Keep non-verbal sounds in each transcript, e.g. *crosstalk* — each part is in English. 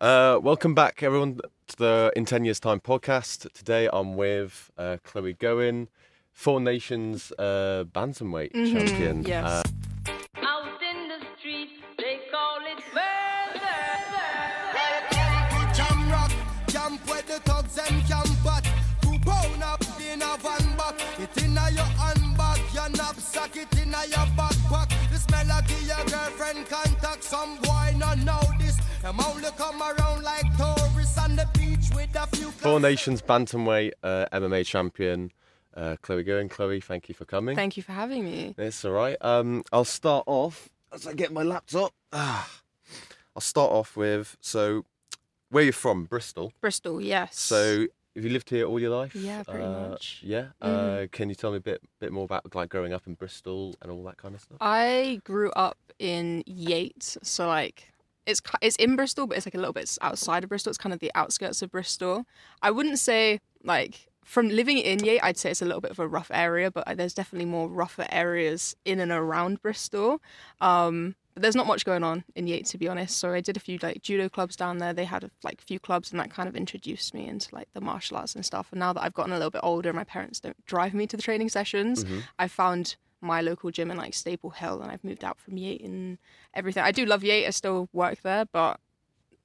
Uh, welcome back, everyone, to the In 10 Years Time podcast. Today I'm with uh, Chloe Gowen, Four Nations uh, Bantamweight champion. yes. Uh, Out in the street, they call it murder. Put jam rock, camp where the thugs and camp at. Two pound up in a van back. It in a your handbag, your knapsack, it in your backpack. The smell of your girlfriend contact. Some boy not know this. Them only come around like tourists on the beach with a few. Four Nations Bantamweight uh, MMA champion, uh, Chloe Gowen. Chloe, thank you for coming. Thank you for having me. It's all right. Um, I'll start off as I get my laptop. Ah, I'll start off with so where you're from, Bristol. Bristol, yes. So have you lived here all your life? Yeah, pretty Uh, much. Yeah. Mhm. Uh, can you tell me a bit bit more about like growing up in Bristol and all that kind of stuff? I grew up in Yates, so like it's it's in Bristol, but it's like a little bit outside of Bristol. It's kind of the outskirts of Bristol. I wouldn't say like from living in Yates, I'd say it's a little bit of a rough area, but uh, there's definitely more rougher areas in and around Bristol. Um, there's not much going on in Yates, to be honest. So I did a few like judo clubs down there. They had like a few clubs, and that kind of introduced me into like the martial arts and stuff. And now that I've gotten a little bit older, my parents don't drive me to the training sessions. Mm-hmm. I found my local gym in like Staple Hill, and I've moved out from Yate and everything. I do love Yate. I still work there, but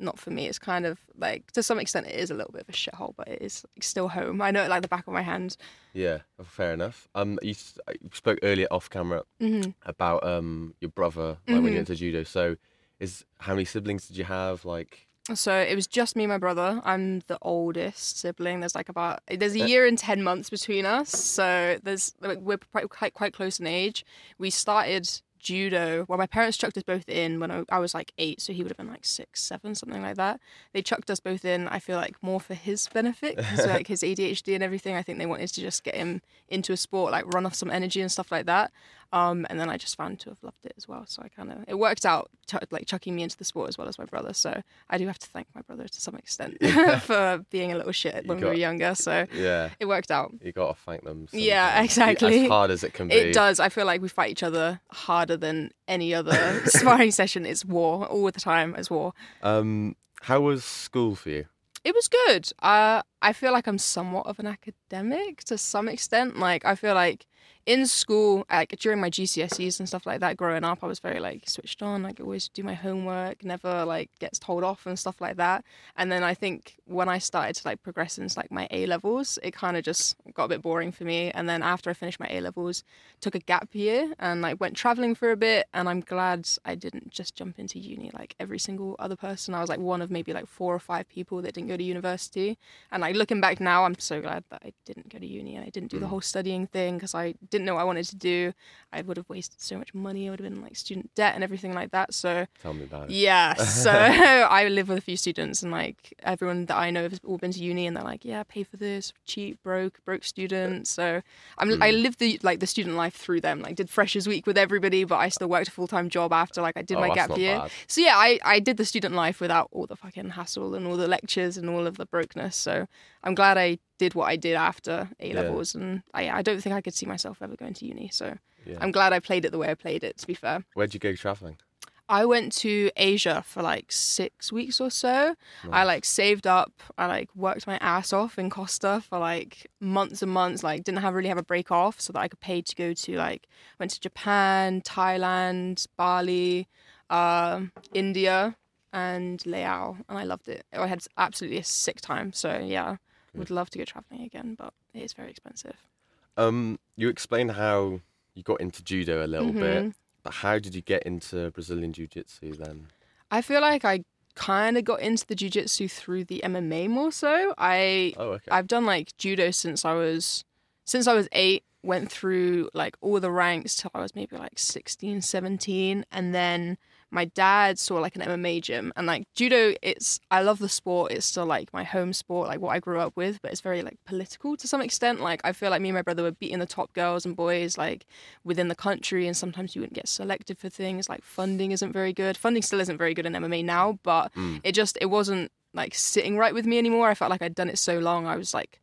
not for me. It's kind of like to some extent it is a little bit of a shithole, but it is still home. I know it like the back of my hand. Yeah, fair enough. Um, you, s- you spoke earlier off camera hmm about um your brother like when you Mhm. went to judo. So, is how many siblings did you have? Like, So it was just me and my brother. I'm the oldest sibling. There's like about there's a Uh, year and ten months between us. So there's like, we're quite quite close in age. We started judo. Well, my parents chucked us both in when I, I was like eight, so he would have been like six, seven, something like that. They chucked us both in. I feel like more for his benefit, because like *laughs* his ADHD and everything. I think they wanted to just get him into a sport, like run off some energy and stuff like that. Um, and then I just found to have loved it as well. So I kind of it worked out, ch- like chucking me into the sport as well as my brother. So I do have to thank my brother to some extent *laughs* *laughs* for being a little shit when we were younger. So yeah, it worked out. you got to thank them. Yeah, exactly. As hard as it can be. It does. I feel like we fight each other harder than any other *laughs* sparring session. It's war all the time. It's war. Um, how was school for you? It was good. Uh, I feel like I'm somewhat of an academic to some extent. Like I feel like in school, like during my GCSEs and stuff like that, growing up, I was very like switched on. Like always do my homework, never like gets told off and stuff like that. And then I think when I started to like progress into like my A levels, it kind of just got a bit boring for me. And then after I finished my A levels, took a gap year and like went traveling for a bit. And I'm glad I didn't just jump into uni like every single other person. I was like one of maybe like four or five people that didn't go to university. And like looking back now, I'm so glad that I didn't go to uni and I didn't do the mm. whole studying thing because I didn't know what I wanted to do. I would have wasted so much money. I would have been like student debt and everything like that. So Tell me about it. yeah, *laughs* so I live with a few students, and like everyone that I know has all been to uni, and they're like, "Yeah, pay for this, cheap, broke, broke student." So I'm, I mm. lived the like the student life through them. Like did freshers week with everybody, but I still worked a full time job after. Like I did Oh, my gap year. bad. So yeah, I I did the student life without all the fucking hassle and all the lectures and all of the brokenness. So I'm glad I did what I did after A Yeah. levels, and I I don't think I could see myself ever going to uni. So Yeah. I'm glad I played it the way I played it. To be fair. Where'd you go traveling? I went to Asia for like six weeks or so. I like saved up. I like worked my ass off in Costa for like months and months. Like didn't have really have a break off so that I could pay to go to like went to Japan, Thailand, Bali, um, India, and Laos, and I loved it. I had absolutely a sick time. So yeah, would love to go traveling again, but it is very expensive. Um, you explained how you got into judo a little bit, Mhm. but how did you get into Brazilian jiu-jitsu then? I feel like I kind of got into the jiu-jitsu through the MMA more so. I Oh, okay. I've done like judo since I was since I was 8, went through like all the ranks till I was maybe like 16, 17 and then my dad saw like an MMA gym and like judo it's I love the sport it's still like my home sport like what I grew up with but it's very like political to some extent like I feel like me and my brother were beating the top girls and boys like within the country and sometimes you wouldn't get selected for things like funding isn't very good funding still isn't very good in MMA now but Mm. it just it wasn't like sitting right with me anymore I felt like I'd done it so long I was like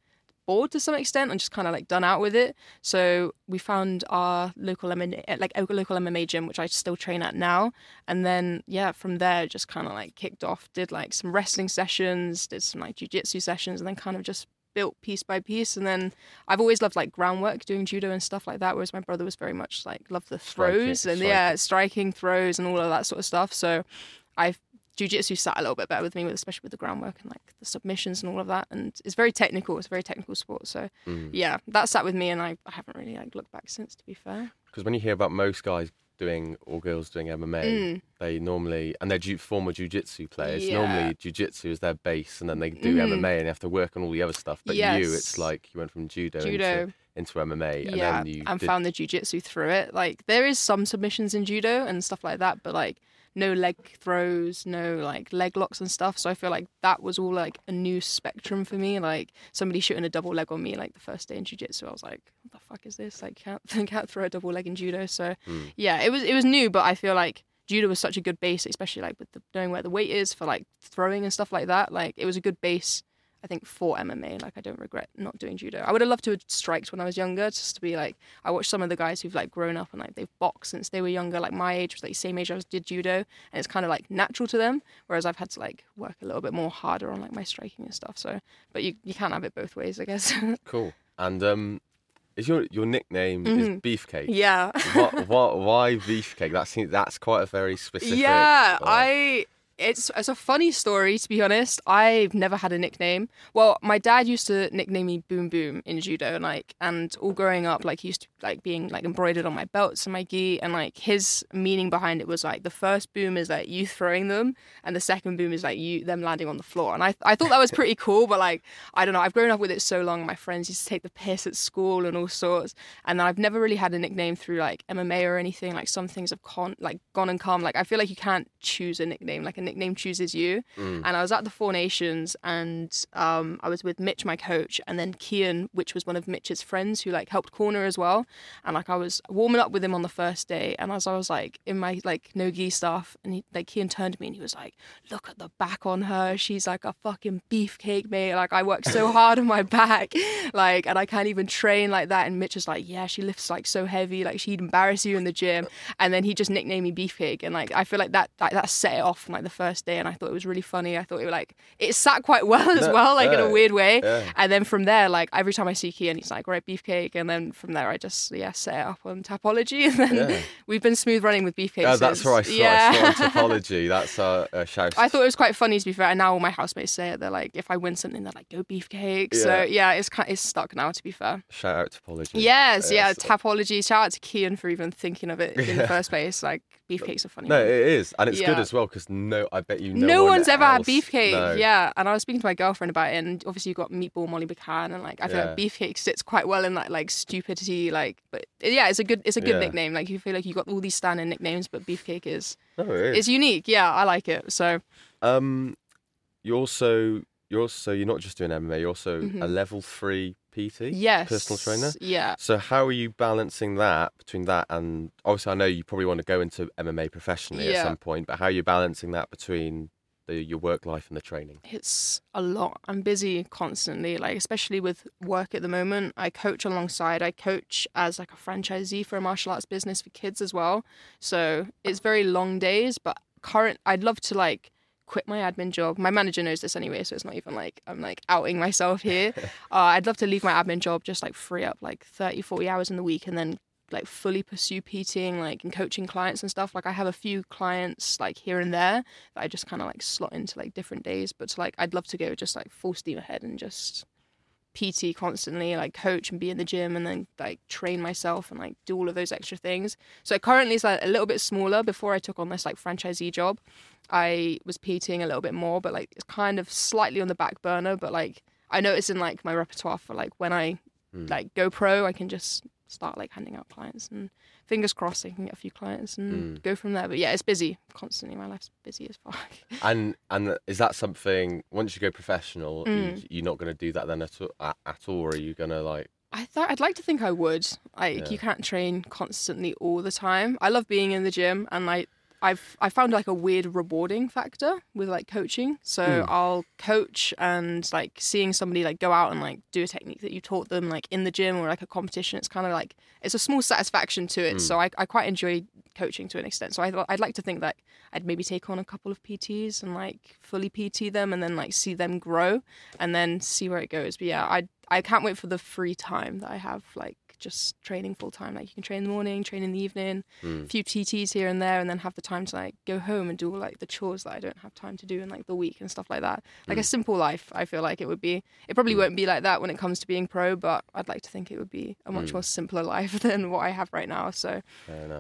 bored to some extent and just kind of like done out with it. So we found our local MMA, eh, like a local MMA gym, which I still train at now. And then yeah, from there just kind of like kicked off. Did like some wrestling sessions, did some like jujitsu sessions, and then kind of just built piece by piece. And then I've always loved like groundwork, doing judo and stuff like that. Whereas my brother was very much like loved the Striking- throws and yeah, striking throws and all of that sort of stuff. So I've jujitsu sat a little bit better with me, with especially with the groundwork and like the submissions and all of that. And it's very technical. It's a very technical sport. So Mm. yeah, that sat with me, and I, I haven't really like looked back since. To be fair, Because when you hear about most guys doing or girls doing MMA, Mm. they normally and they're ju- former jujitsu players. Yeah. Normally, jujitsu is their base, and then they do Mhm. MMA and they have to work on all the other stuff. But you, it's like you went from judo, judo. Into, into MMA, and yeah, then you and did, found the jujitsu through it. Like there is some submissions in judo and stuff like that, but like no leg throws, no like leg locks and stuff. So I feel like that was all like a new spectrum for me. Like somebody shooting a double leg on me like the first day in jujitsu, I was like, what the fuck is this? Like can't *laughs* can't throw a double leg in judo. So Mm. yeah, it was it was new, but I feel like judo was such a good base, especially like with the, knowing where the weight is for like throwing and stuff like that. Like it was a good base. I think for MMA, like I don't regret not doing judo. I would have loved to have striked when I was younger, just to be like. I watched some of the guys who've like grown up and like they've boxed since they were younger, like my age was like the same age I was did judo, and it's kind of like natural to them. Whereas I've had to like work a little bit more harder on like my striking and stuff. So, but you you can't have it both ways, I guess. *laughs* cool. And um, is your your nickname is Mhm. Beefcake? yeah. what, *laughs* what, why Beefcake? That seems that's quite a very specific. Yeah, I. It's it's a funny story to be honest. I've never had a nickname. Well, my dad used to nickname me Boom Boom in judo, and like, and all growing up, like, he used to like being like embroidered on my belts and my gi, and like his meaning behind it was like the first boom is like you throwing them, and the second boom is like you them landing on the floor. And I I thought that was pretty cool, but like I don't know, I've grown up with it so long. My friends used to take the piss at school and all sorts, and I've never really had a nickname through like MMA or anything. Like some things have con like gone and come. Like I feel like you can't choose a nickname. Like a nickname chooses you. Mm. And I was at the Four Nations, and um, I was with Mitch, my coach, and then Kian, which was one of Mitch's friends who like helped corner as well. And like I was warming up with him on the first day, and as I was like in my like no gi stuff, and he like Kian turned to me and he was like, "Look at the back on her. She's like a fucking beefcake, mate. Like I worked so *laughs* hard on my back, like, and I can't even train like that." And Mitch was like, "Yeah, she lifts like so heavy, like she'd embarrass you in the gym." And then he just nicknamed me Beefcake, and like I feel like that like, that set it off from like the first day, and I thought it was really funny. I thought it was like it sat quite well as Yeah, well, like in a weird way. yeah. And then from there, like every time I see Kian, he's like, "Right, Beefcake," and then from there, I just yeah set it up on Tapology, *laughs* and then Yeah. we've been smooth running with Beefcake. Yeah, that's since. where I saw, Yeah. I saw on *laughs* Tapology. That's a, a shout. I thought it was quite funny to be fair, and now all my housemates say it. They're like, if I win something, they're like, "Go Beefcake." So Yeah. yeah, it's kind it's stuck now. To be fair. Shout out Tapology. Yes, yeah, Yes. Tapology. Shout out to Kian for even thinking of it in the *laughs* first place. Like Beefcake's a funny. No, it is, and it's good as well because no, I bet you no, No, one one's ever had else- beefcake. no. Yeah, and I was speaking to my girlfriend about it, and obviously you've got meatball Molly McCann, and like I feel Yeah. like beefcake sits quite well in that like stupidity, like. But yeah, it's a good it's a good Yeah. nickname. Like you feel like you've got all these standing nicknames, but beefcake is No, it is. it's unique. Yeah, I like it. So Um, you also you're also you're not just doing MMA. You're also a Mhm. level three PT. yes, Personal trainer. Yeah. So how are you balancing that between that and obviously I know you probably want to go into MMA professionally at some point, but how are you balancing that between the, your work life and the training? It's a lot. I'm busy constantly, like especially with work at the moment. I coach alongside. I coach as like a franchisee for a martial arts business for kids as well. So it's very long days, but current I'd love to like quit my admin job. My manager knows this anyway, so it's not even like I'm like outing myself here. *laughs* uh, I'd love to leave my admin job, just like free up like 30, 40 hours in the week and then like fully pursue PTing like and coaching clients and stuff. Like I have a few clients like here and there that I just kind of like slot into like different days. But like I'd love to go just like full steam ahead and just PT constantly, like coach and be in the gym and then like train myself and like do all of those extra things. So currently it's like a little bit smaller. Before I took on this like franchisee job, I was PTing a little bit more, but like it's kind of slightly on the back burner. But like I notice in like my repertoire for like when I Hmm. like go pro, I can just start like handing out clients and fingers crossed I can get a few clients and Hmm. go from there. But yeah, it's busy constantly. My life's busy as fuck. *laughs* And and is that something once you go professional, Mm. you, you're not going to do that then at all, at, at all, or are you going to like? I thought I'd like to think I would. Like Yeah. you can't train constantly all the time. I love being in the gym and like I've I found like a weird rewarding factor with like coaching. So Mm. I'll coach and like seeing somebody like go out and like do a technique that you taught them like in the gym or like a competition. It's kind of like it's a small satisfaction to it. So I, I quite enjoy coaching to an extent. So I I'd like to think that I'd maybe take on a couple of PTs and like fully PT them and then like see them grow and then see where it goes. But yeah, I I can't wait for the free time that I have like just training full time. Like you can train in the morning, train in the evening, a few TTs here and there, and then have the time to like go home and do all like the chores that I don't have time to do in like the week and stuff like that. Like a simple life, I feel like it would be. It probably won't be like that when it comes to being pro, but I'd like to think it would be a much more simpler *laughs* life than what I have right now. So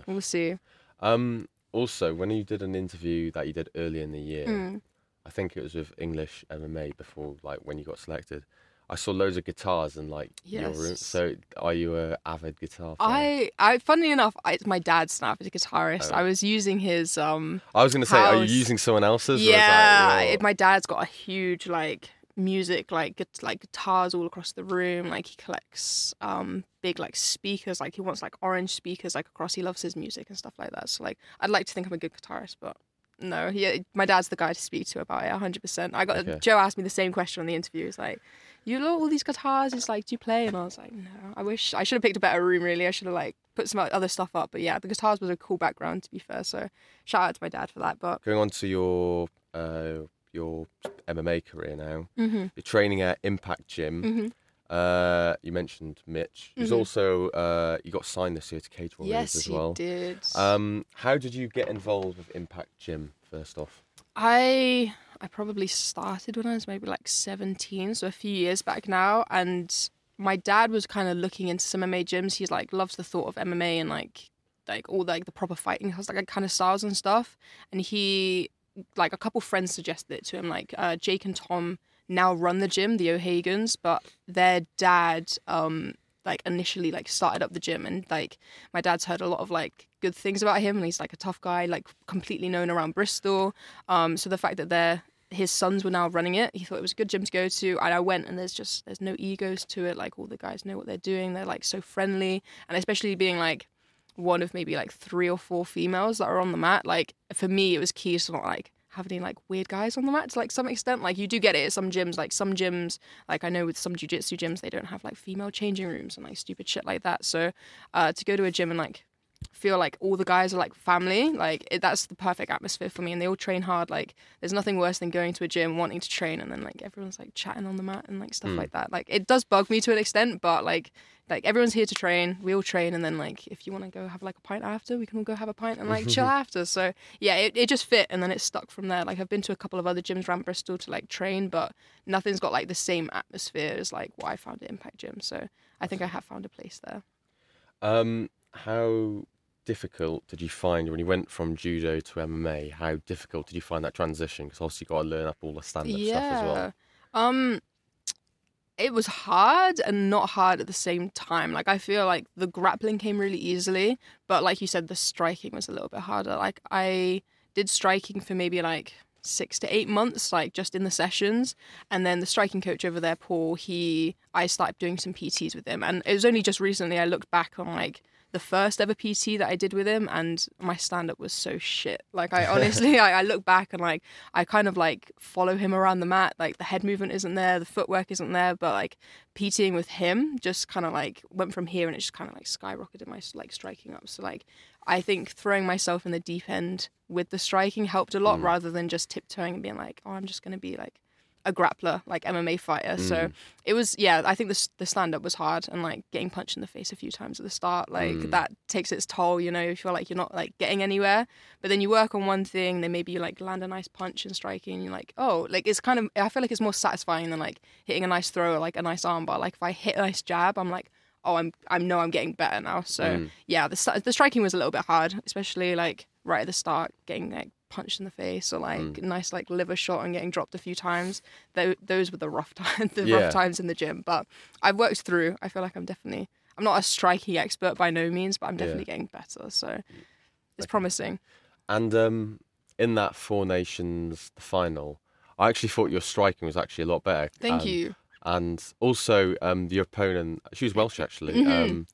we'll see. Um, also, when you did an interview that you did earlier in the year, Mm. I think it was with English MMA before, like when you got selected. I saw loads of guitars in like your room. So, are you a avid guitar fan? I, I, funnily enough, I, it's my dad's now. He's a guitarist. Oh. I was using his um, I was going to say, are you using someone else's? Yeah, your- it- my dad's got a huge like music like gu- like guitars all across the room. Like he collects um big like speakers. Like he wants like orange speakers like across. He loves his music and stuff like that. So like I'd like to think I'm a good guitarist, but no, he, my dad's the guy to speak to about it. 100. percent I got Okay. Joe asked me the same question on the interview. He's like. You love all these guitars. It's like, do you play? And I was like, no. I wish I should have picked a better room. Really, I should have like put some other stuff up. But yeah, the guitars was a cool background to be fair. So shout out to my dad for that. But Going on to your uh, your MMA career now, Mhm. you're training at Impact Gym. Mhm. Uh, you mentioned Mitch. There's Mhm. also uh, you got signed this year to Cage Warriors yes, as he well. did. Um, how did you get involved with Impact Gym first off? I I probably started when I was maybe like 17, so a few years back now. And my dad was kind of looking into some MMA gyms. He's like loves the thought of MMA and like like all like the proper fighting has like kind of styles and stuff. And he like a couple friends suggested it to him. Like uh, Jake and Tom now run the gym, the O'Hagans, but their dad um like initially like started up the gym and like my dad's heard a lot of like good things about him and he's like a tough guy like completely known around bristol. Um so the fact that they're his sons were now running it he thought it was a good gym to go to and i went and there's just there's no egos to it like all the guys know what they're doing they're like so friendly and especially being like one of maybe like three or four females that are on the mat like for me it was key to not like have any like weird guys on the mat to like some extent like you do get it at some gyms like some gyms like i know with some jiu-jitsu gyms they don't have like female changing rooms and like stupid shit like that. So uh to go to a gym and like feel like all the guys are like family. Like it, that's the perfect atmosphere for me and they all train hard. Like there's nothing worse than going to a gym wanting to train and then like everyone's like chatting on the mat and like stuff like that. Like it does bug me to an extent but like like everyone's here to train. We all train and then like if you want to go have like a pint after we can all go have a pint and like chill *laughs* after. So yeah it, it just fit and then it stuck from there. Like i've been to a couple of other gyms around bristol to like train but nothing's got like the same atmosphere as like what i found at impact gym. So i think i have found a place there. Um, how difficult did you find when you went from judo to MMA? How difficult did you find that transition? Because obviously you got to learn up all the stand-up stuff as well. Um it was hard and not hard at the same time. Like I feel like the grappling came really easily, but like you said the striking was a little bit harder. Like I did striking for maybe like 6 to 8 months like just in the sessions and then the striking coach over there Paul he I started doing some PTs with him and it was only just recently I looked back on like the first ever PT that I did with him, and my stand up was so shit. Like, I *laughs* honestly, I, I look back and like, I kind of like follow him around the mat. Like, the head movement isn't there, the footwork isn't there, but like PTing with him just kind of like went from here and it just kind of like skyrocketed my like striking up. So, like, I think throwing myself in the deep end with the striking helped a lot mm. rather than just tiptoeing and being like, oh, I'm just going to be like, a grappler, like MMA fighter. So mm. it was, yeah. I think the the stand up was hard, and like getting punched in the face a few times at the start, like mm. that takes its toll. You know, if you're like you're not like getting anywhere, but then you work on one thing, then maybe you like land a nice punch and striking, and you're like, oh, like it's kind of. I feel like it's more satisfying than like hitting a nice throw or like a nice arm bar. Like if I hit a nice jab, I'm like. Oh, I'm I know I'm getting better now. So mm. yeah, the the striking was a little bit hard, especially like right at the start, getting like punched in the face or like nice like liver shot and getting dropped a few times. Tho- those were the rough *laughs* times, the Yeah. rough times in the gym. But I've worked through. I feel like I'm definitely. I'm not a striking expert by no means, but I'm definitely getting better. So it's promising. And um, in that Four Nations the final, I actually thought your striking was actually a lot better. Thank Um, you. And also, um, your opponent, she was Welsh actually. Mm-hmm. Um,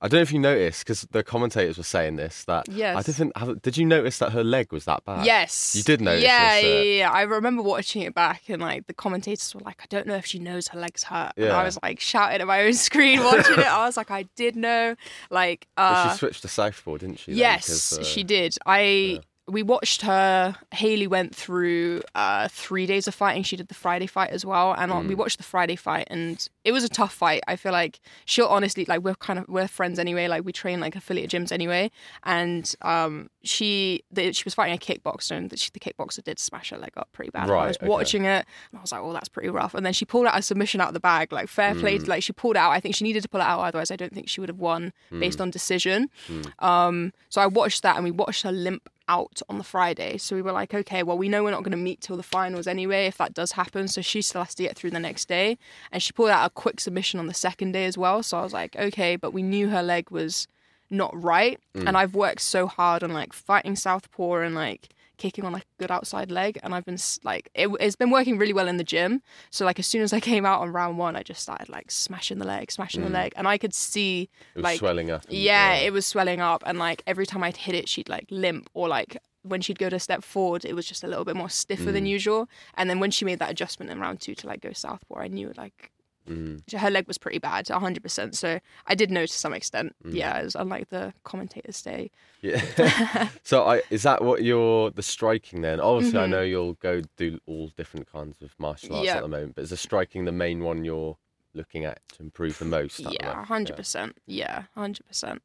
I don't know if you noticed because the commentators were saying this that I didn't. Have, did you notice that her leg was that bad? Yes. You did notice Yeah, uh, yeah, yeah, yeah. I remember watching it back and like the commentators were like, I don't know if she knows her legs hurt. And Yeah. I was like shouting at my own screen watching it. I was like, I did know. Like But uh she switched to southpaw, didn't she? then? Uh, she did. I we watched her. Haley went through uh, three days of fighting. She did the Friday fight as well, and uh we Mm. watched the Friday fight, and it was a tough fight. I feel like she'll honestly like we're kind of we're friends anyway. Like we train like affiliate gyms anyway, and um she the, she was fighting a kickboxer, and the, she, the kickboxer did smash her leg up pretty bad. I Right, was okay. watching it, and I was like, oh, that's pretty rough. And then she pulled out a submission out of the bag, like fair play. Mm. Like she pulled out. I think she needed to pull it out, otherwise I don't think she would have won Mm. based on decision. Um, so I watched that and we watched her limp out on the Friday. So we were like, okay, well, we know we're not going to meet till the finals anyway, if that does happen. So she still has to get through the next day. And she pulled out a quick submission on the second day as well. So I was like, okay, but we knew her leg was not right. Mm. And I've worked so hard on like fighting Southpaw and like kicking on like a good outside leg. And I've been like, it, it's been working really well in the gym. So like as soon as I came out on round one, I just started like smashing the leg, smashing the leg. And I could see It was like swelling up. yeah, it was swelling up, and like every time I'd hit it, she'd like limp, or like when she'd go to step forward, it was just a little bit more stiffer Mm. than usual. And then when she made that adjustment in round two to like go southpaw, I knew like Mm. her leg was pretty bad, hundred percent. So I did know to some extent. Mm. Yeah, it was unlike the commentators say. Yeah. *laughs* *laughs* so I is that what you're the striking then? Obviously, I Mhm. know you'll go do all different kinds of martial arts Yeah. at the moment, but is the striking the main one you're looking at to improve the most? the Yeah, hundred percent. Yeah, hundred percent.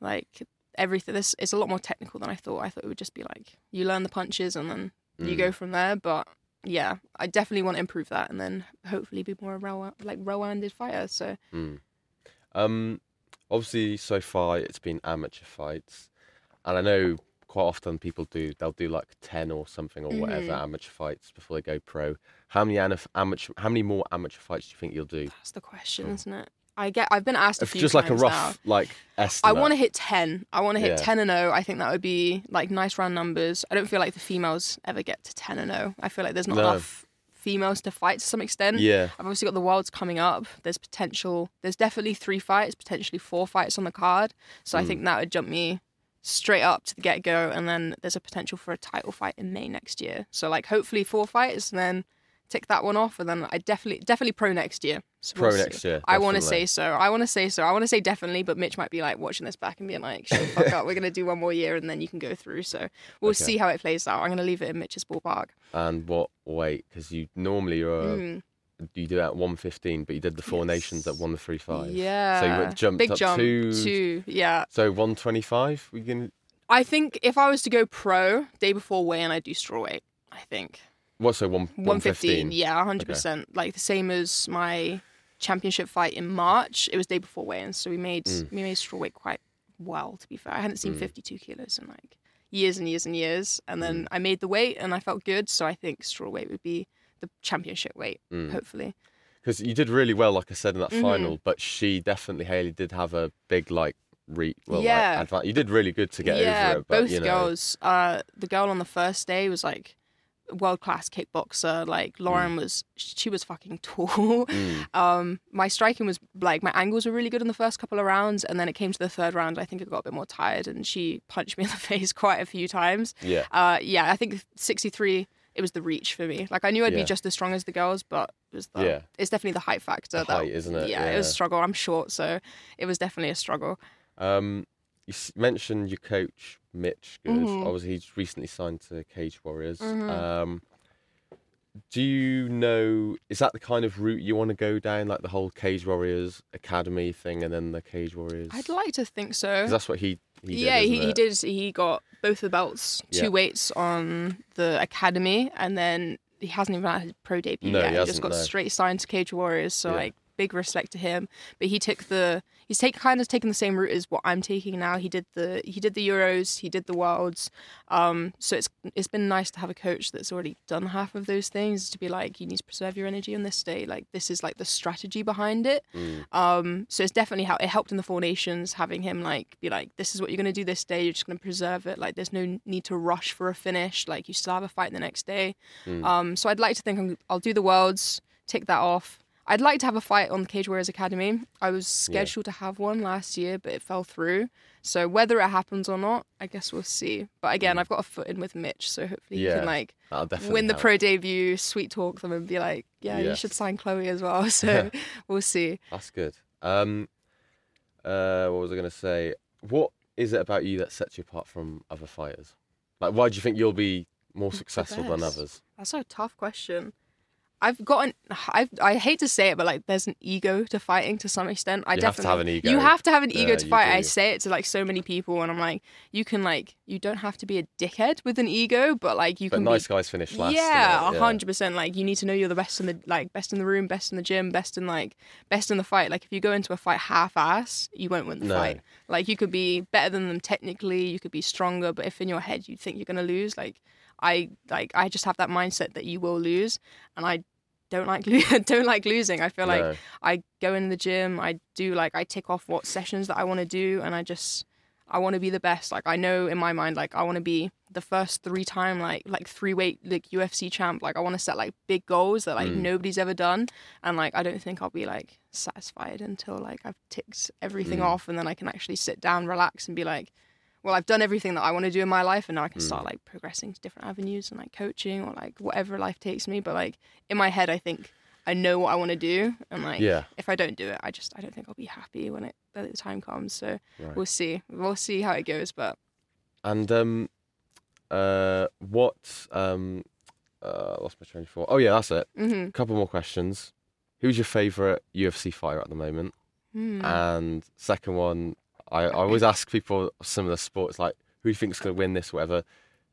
Like everything, this it's a lot more technical than I thought. I thought it would just be like you learn the punches and then you Mm. go from there. But yeah, I definitely want to improve that and then hopefully be more row like row-handed fighter. So Mm. Um, obviously, so far it's been amateur fights, and I know quite often people do they'll do like ten or something or whatever Mhm. amateur fights before they go pro. How many amateur? How many more amateur fights do you think you'll do? that's the question, isn't it? I get. I've been asked a few just like a rough now. like estimate. I want to hit 10. I want to hit Yeah. 10 and 0. I think that would be like nice round numbers. I don't feel like the females ever get to 10 and 0. I feel like there's not No. enough females to fight to some extent. Yeah. I've obviously got the worlds coming up. There's potential. There's definitely three fights, potentially four fights on the card. So I Mm. think that would jump me straight up to the get go. And then there's a potential for a title fight in May next year. So like hopefully four fights and then tick that one off. And then I definitely definitely pro next year. So Pro we'll next year, I want to say so. I want to say so. I want to say definitely, but Mitch might be like watching this back and being like, fuck up. We're gonna do one more year and then you can go through." So we'll Okay. see how it plays out. I'm gonna leave it in Mitch's ballpark. And what weight? Because you normally you're uh, Mm. you do at one fifteen, but you did the four nations at Yes. one three five. Yeah. So you went- jumped Big up jump. to Two. Yeah. so one twenty five. We can. I think if I was to go pro day before weigh in, I'd do straw weight. I think What so one one 115. Yeah, 100. percent Like the same as my championship fight in March. It was day before weigh in, so we made Mm. we made straw weight quite well. To be fair, I hadn't seen Mm. 52 kilos in like years and years and years, and Mm. then I made the weight and I felt good. So I think straw weight would be the championship weight, Mm. hopefully. Because you did really well, like I said in that Mhm. final. But she definitely Haley did have a big like re. Well, Yeah. Like, advan- you did really good to get yeah, over it. But both you know, girls. Uh, the girl on the first day was like world class kickboxer. Like Lauren was, she was fucking tall. Mm. *laughs* Um, my striking was like my angles were really good in the first couple of rounds, and then it came to the third round. I think I got a bit more tired, and she punched me in the *laughs* face quite a few times. Yeah. Uh, yeah, I think 63. It was the reach for me. Like I knew I'd Yeah. be just as strong as the girls, but it was the, Yeah. it's definitely the height factor. The that, height, isn't it? Yeah, it was a struggle. I'm short, so it was definitely a struggle. Um, you mentioned your coach Mitch. Good. Mhm. Obviously, he's recently signed to Cage Warriors. Mhm. Um, do you know? Is that the kind of route you want to go down, like the whole Cage Warriors Academy thing, and then the Cage Warriors? I'd like to think so that's what he. he yeah, did, he, he did. He got both the belts, two Yeah. weights on the academy, and then he hasn't even had his pro debut No, yet. he He, just got no. straight signed to Cage Warriors. So Yeah. like big respect to him. But he took the he's take kind of taken the same route as what I'm taking now. He did the he did the Euros, he did the Worlds. Um, so it's it's been nice to have a coach that's already done half of those things to be like you need to preserve your energy on this day. Like this is like the strategy behind it. Mm. Um, so it's definitely how it helped in the Four Nations having him like be like, this is what you're gonna do this day. You're just gonna preserve it. Like there's no need to rush for a finish. Like you still have a fight the next day. Mm. Um, so I'd like to think I'm, I'll do the worlds, tick that off. I'd like to have a fight on the Cage Warriors Academy. I was scheduled to have one last year, but it fell through. So whether it happens or not, I guess we'll see. But again, I've got a foot in with Mitch, so hopefully he Mm. Yeah, can like win the help. pro debut, sweet talk them, and be like, "Yeah, you should sign Chloe as well." *laughs* So we'll see. That's good. Um, uh, what was I going to say? What is it about you that sets you apart from other fighters? Like, why do you think you'll be more successful than others? That's a tough question. I've gotten. I I hate to say it, but like, there's an ego to fighting to some extent. I You have to definitely have an ego. You have to have an ego Yeah, to fight. I say it to like so many people, and I'm like, you can like, you don't have to be a dickhead with an ego, but like, you But can nice be. guys finish last. Yeah, hundred percent. Like you need to know you're the best in the like best in the room, best in the gym, best in like best in the fight. Like if you go into a fight half-ass, you won't win the No. fight. Like you could be better than them technically, you could be stronger, but if in your head you think you're gonna lose, like I like I just have that mindset that you will lose, and I don't like lo- *laughs* don't like losing. I feel like I go in the gym, I do like I tick off what sessions that I want to do, and I just I want to be the best. Like I know in my mind, like I want to be the first three time like like three weight like UFC champ. Like I want to set like big goals that like Mm. nobody's ever done, and like I don't think I'll be like satisfied until like I've ticked everything Mm. off, and then I can actually sit down, relax, and be like. Well, I've done everything that I want to do in my life, and now I can Mm. start like progressing to different avenues and like coaching or like whatever life takes me. But like in my head, I think I know what I want to do, and like Yeah. if I don't do it, I just I don't think I'll be happy when it when the time comes. So Right. we'll see. We'll see how it goes. But And um, uh, what um, uh, lost my train of thought. Oh yeah, that's it. mhm. A couple more questions. Who's your favourite UFC fighter at the moment? Hmm. And second one, I, I always ask people some of similar sports like, who do you think's going to win this? Whatever.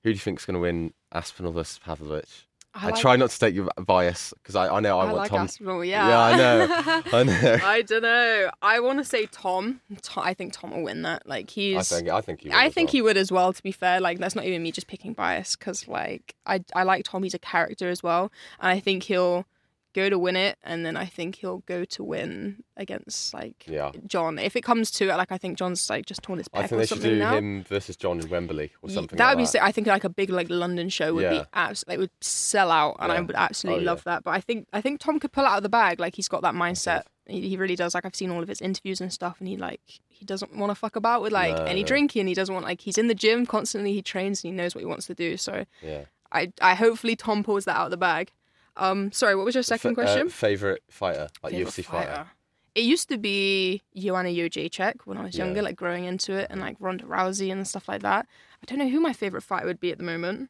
Who do you think's going to win Aspinall versus Pavlovich? I, like, try not to take your bias because I, I know I, I, want like Tom. Aspinall. Yeah. Yeah, I know. I know. *laughs* I don't know. I want to say Tom. Tom. I think Tom will win that. Like he's. I think I think he. Will I think well. he would as well. To be fair, like that's not even me just picking bias because like I I like Tom. He's a character as well, and I think he'll go to win it, and then I think he'll go to win against like Yeah. John. If it comes to it, like I think John's like just torn his I pec think or they should something do now. him versus John in Wembley or something. that like would be sick. I think like a big like London show would Yeah. be absolutely would sell out, and I would absolutely Oh, yeah. love that. But I think I think Tom could pull out of the bag. Like he's got that mindset. He, he really does. Like I've seen all of his interviews and stuff, and he like he doesn't want to fuck about with like No, any no. drinking. He doesn't want like he's in the gym constantly. He trains and he knows what he wants to do. So Yeah. I I hopefully Tom pulls that out of the bag. Um, sorry, what was your second F- uh, question? favorite fighter, like Favourite UFC fighter. It used to be Joanna Jędrzejczyk when I was younger, Yeah. like growing into it, and like Ronda Rousey and stuff like that. I don't know who my favorite fighter would be at the moment.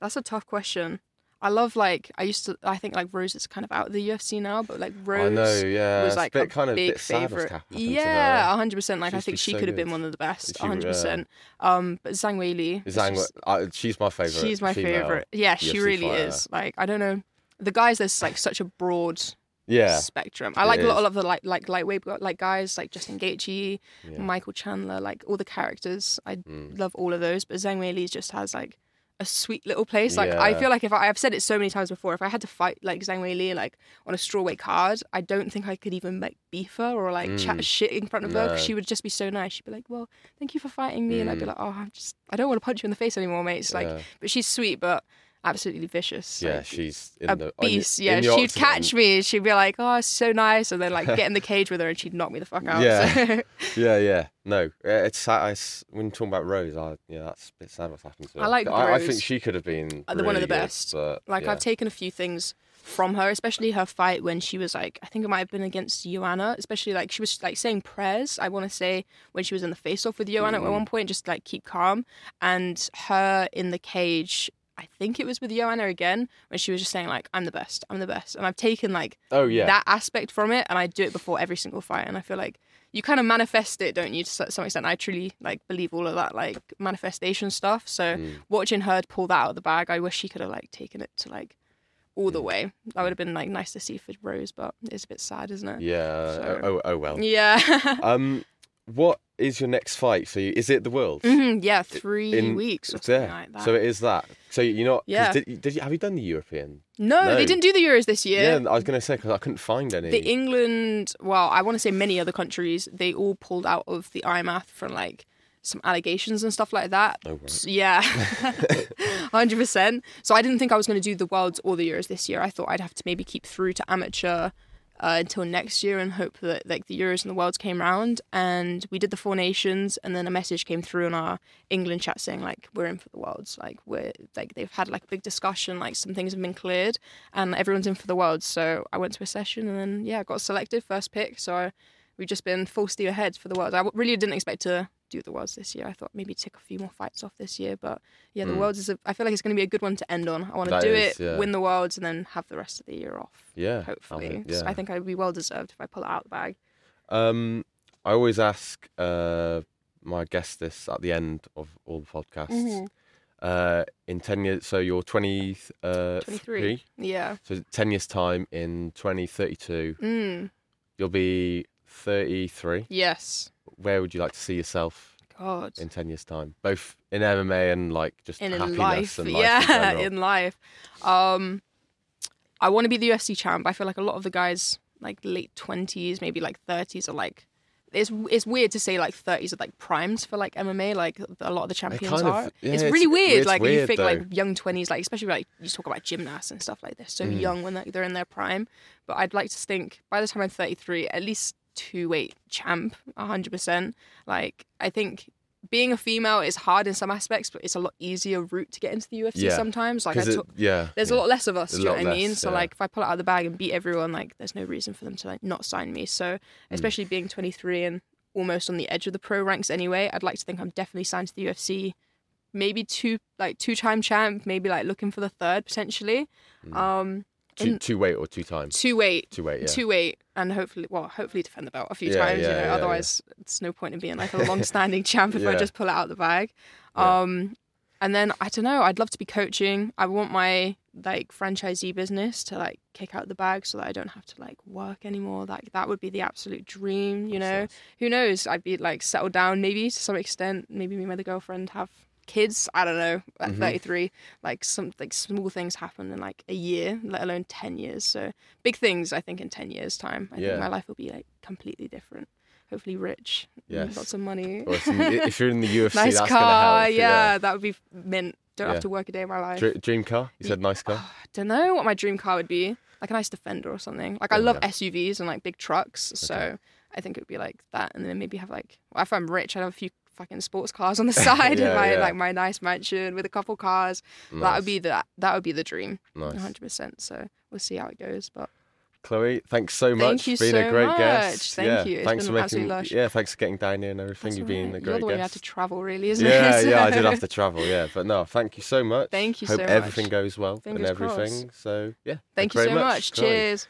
That's a tough question. I love like I used to. I think like Rose is kind of out of the UFC now, but like Rose I know, yeah. was it's like a bit a kind of big bit favorite. happened Yeah, hundred percent. Like She I think she so could have been one of the best, She- hundred percent. Um, but Zhang Weili, is Zhang, just- I, she's my favorite. She's my favorite. Yeah, she UFC really fighter. is. Like I don't know, the guys. There's like such a broad Yeah, spectrum. I like a lot is. of the like like lightweight like guys like Justin Gaethje, Yeah. Michael Chandler, like all the characters. I Mm. love all of those. But Zhang Weili just has like a sweet little place. Like I feel like if I, I've said it so many times before, if I had to fight like Zhang Weili like on a strawweight card, I don't think I could even like beef her or like Mm. chat shit in front of her 'cause No. she would just be so nice. She'd be like, "Well, thank you for fighting me," and I'd be Mm. like, "Oh, I'm just I don't want to punch you in the face anymore, mate." It's like, but she's sweet, but absolutely vicious. yeah, like, she's in a the your- beast. Yeah, she'd catch me. She'd be like, "Oh, it's so nice," and then like get in the cage with her, and she'd knock me the fuck out. Yeah. So- *laughs* Yeah, yeah. No, it's. It's, when you're talking about Rose, I, yeah, that's a bit sad what's happened to her. I like I, I think she could have been Uh, the one of really the good, best. but, like yeah. I've taken a few things from her, especially her fight when she was like, I think it might have been against Joanna, especially like she was like saying prayers. I want to say when she was in the face off with Joanna Mm. at one point, just like keep calm, and her in the cage. I think it was with Joanna again when she was just saying like I'm the best, I'm the best, and I've taken like Oh yeah, that aspect from it, and I do it before every single fight, and I feel like you kind of manifest it, don't you, to some extent? I truly like believe all of that like manifestation stuff. So Mm. watching her pull that out of the bag, I wish she could have like taken it to like all the way. That would have been like nice to see for Rose, but it's a bit sad, isn't it? yeah. So- Oh, oh, oh well. Yeah. *laughs* Um, what is your next fight? for you, is it the world? Mhm, yeah, three In- weeks or something there. like that. So it is that. So you're not. Yeah. Did, you- did you have you done the European? no, no. they didn't do the Euros this year. Yeah, I was gonna say because I couldn't find any. the England, well, I want to say many other countries, they all pulled out of the IMMAF from like some allegations and stuff like that. Oh, right. Yeah, *laughs* hundred percent. So I didn't think I was going to do the worlds or the Euros this year. I thought I'd have to maybe keep through to amateur uh, until next year and hope that like the Euros and the Worlds came round. And we did the Four Nations and then a message came through in our England chat saying like we're in for the Worlds. Like we're like they've had like a big discussion like some things have been cleared and everyone's in for the Worlds. So I went to a session and then yeah got selected first pick. So I, we've just been full steam ahead for the Worlds. I really didn't expect to do the Worlds this year I thought maybe take a few more fights off this year but yeah the Mm. Worlds is a, I feel like it's going to be a good one to end on I want to do is, it yeah. win the Worlds and then have the rest of the year off Yeah. hopefully. think- So yeah. I think I'd be well deserved if I pull it out of the bag. Um, I always ask uh, my guests this at the end of all the podcasts. Mm-hmm. Uh, in 10 years, so you're 20, uh, 23. three? Yeah. So 10 years' time in 2032, Mm. you'll be 33. Yes. Where would you like to see yourself God. in 10 years' time? Both in MMA and like just In, in happiness life. and life yeah, in *laughs* in life. Um, I want to be the UFC champ. I feel like a lot of the guys, like late 20s, maybe like 30s, are like. It's, it's weird to say like 30s are like primes for like MMA like a lot of the champions of- are. yeah, it's it's- really weird it's like you think though. like young 20s like especially like you talk about gymnasts and stuff like this so Mm. young when they're, they're in their prime but I'd like to think by the time I'm 33 at least two weight champ 100% like I think being a female is hard in some aspects but it's a lot easier route to get into the UFC Yeah. sometimes like I 'Cause it- yeah. there's yeah. a lot less of us. There's Do you know what I mean? So yeah. like, if I pull it out of the bag and beat everyone, like, there's no reason for them to like not sign me. So Mm. especially being 23 and almost on the edge of the pro ranks anyway, I'd like to think I'm definitely signed to the UFC. Maybe two like two time champ, maybe like looking for the third potentially. Um, Two, in- two weight or two times? two weight, Two weight, yeah. two weight, and hopefully, well, hopefully defend the belt a few Yeah, times. yeah, you know, yeah, otherwise it's no point in being like a *laughs* long-standing champ if I just pull it out of the bag. Um, and then I don't know. I'd love to be coaching. I want my like franchisee business to like kick out the bag so that I don't have to like work anymore. Like that would be the absolute dream. You know, Makes sense. who knows? I'd be like settled down maybe to some extent. Maybe me and my girlfriend have kids. I don't know. At Mhm. 33, like some like small things happen in like a year, let alone 10 years. So big things. I think in 10 years time, I Yeah. think my life will be like completely different. Hopefully rich. Yes. Lots of money. If, you- if you're in the *laughs* UFC, nice that's car. help. yeah, that would be mint. Don't Yeah. have to work a day in my life. Dr- dream car? You said nice car? *sighs* don't know what my dream car would be. Like a nice Defender or something. Like I Oh, love yeah. SUVs and like big trucks, so Okay. I think it would be like that. And then maybe have like, well, if I'm rich, I'd have a few fucking sports cars on the *laughs* side Yeah, in my yeah. like my nice mansion with a couple cars. That would be the that would be the dream, nice. 100. percent So we'll see how it goes. But Chloe, thanks so Thank much. you Being a so great much. guest. Thank yeah, you. It's thanks for making. lush. Yeah, thanks for getting down here and everything. that's You've all been right. a You're great the one who had to travel, really, isn't yeah, it? yeah, *laughs* yeah, I did have to travel. Yeah, but no, thank you so much. Thank you Hope so everything much. goes well Fingers and everything. crossed. So yeah, Thank thank you so much. Chloe. Cheers.